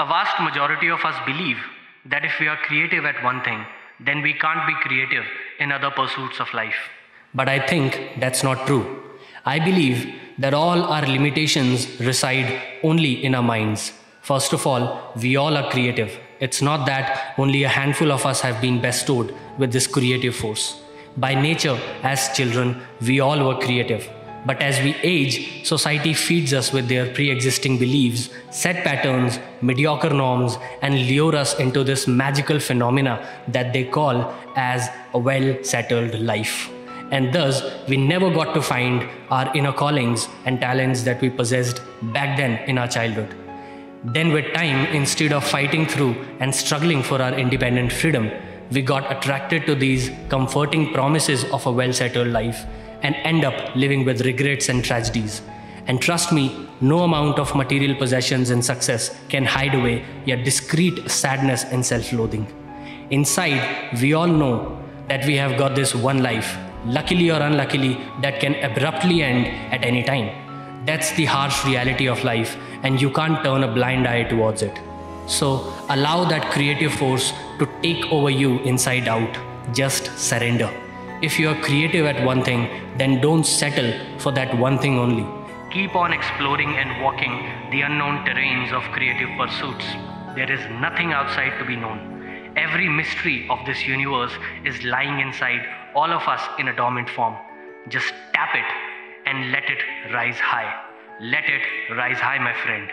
A vast majority of us believe that if we are creative at one thing, then we can't be creative in other pursuits of life. But I think that's not true. I believe that all our limitations reside only in our minds. First of all, we all are creative. It's not that only a handful of us have been bestowed with this creative force. By nature, as children, we all were creative. But as we age, society feeds us with their pre existing beliefs, set patterns, mediocre norms, and lure us into this magical phenomena that they call as a well settled life. And thus, we never got to find our inner callings and talents that we possessed back then in our childhood. Then, with time, instead of fighting through and struggling for our independent freedom, we got attracted to these comforting promises of a well settled life and end up living with regrets and tragedies. And trust me, no amount of material possessions and success can hide away your discreet sadness and self loathing. Inside, we all know that we have got this one life, luckily or unluckily, that can abruptly end at any time. That's the harsh reality of life, and you can't turn a blind eye towards it. So, allow that creative force to take over you inside out. Just surrender. If you are creative at one thing, then don't settle for that one thing only. Keep on exploring and walking the unknown terrains of creative pursuits. There is nothing outside to be known. Every mystery of this universe is lying inside all of us in a dormant form. Just tap it and let it rise high. Let it rise high, my friend.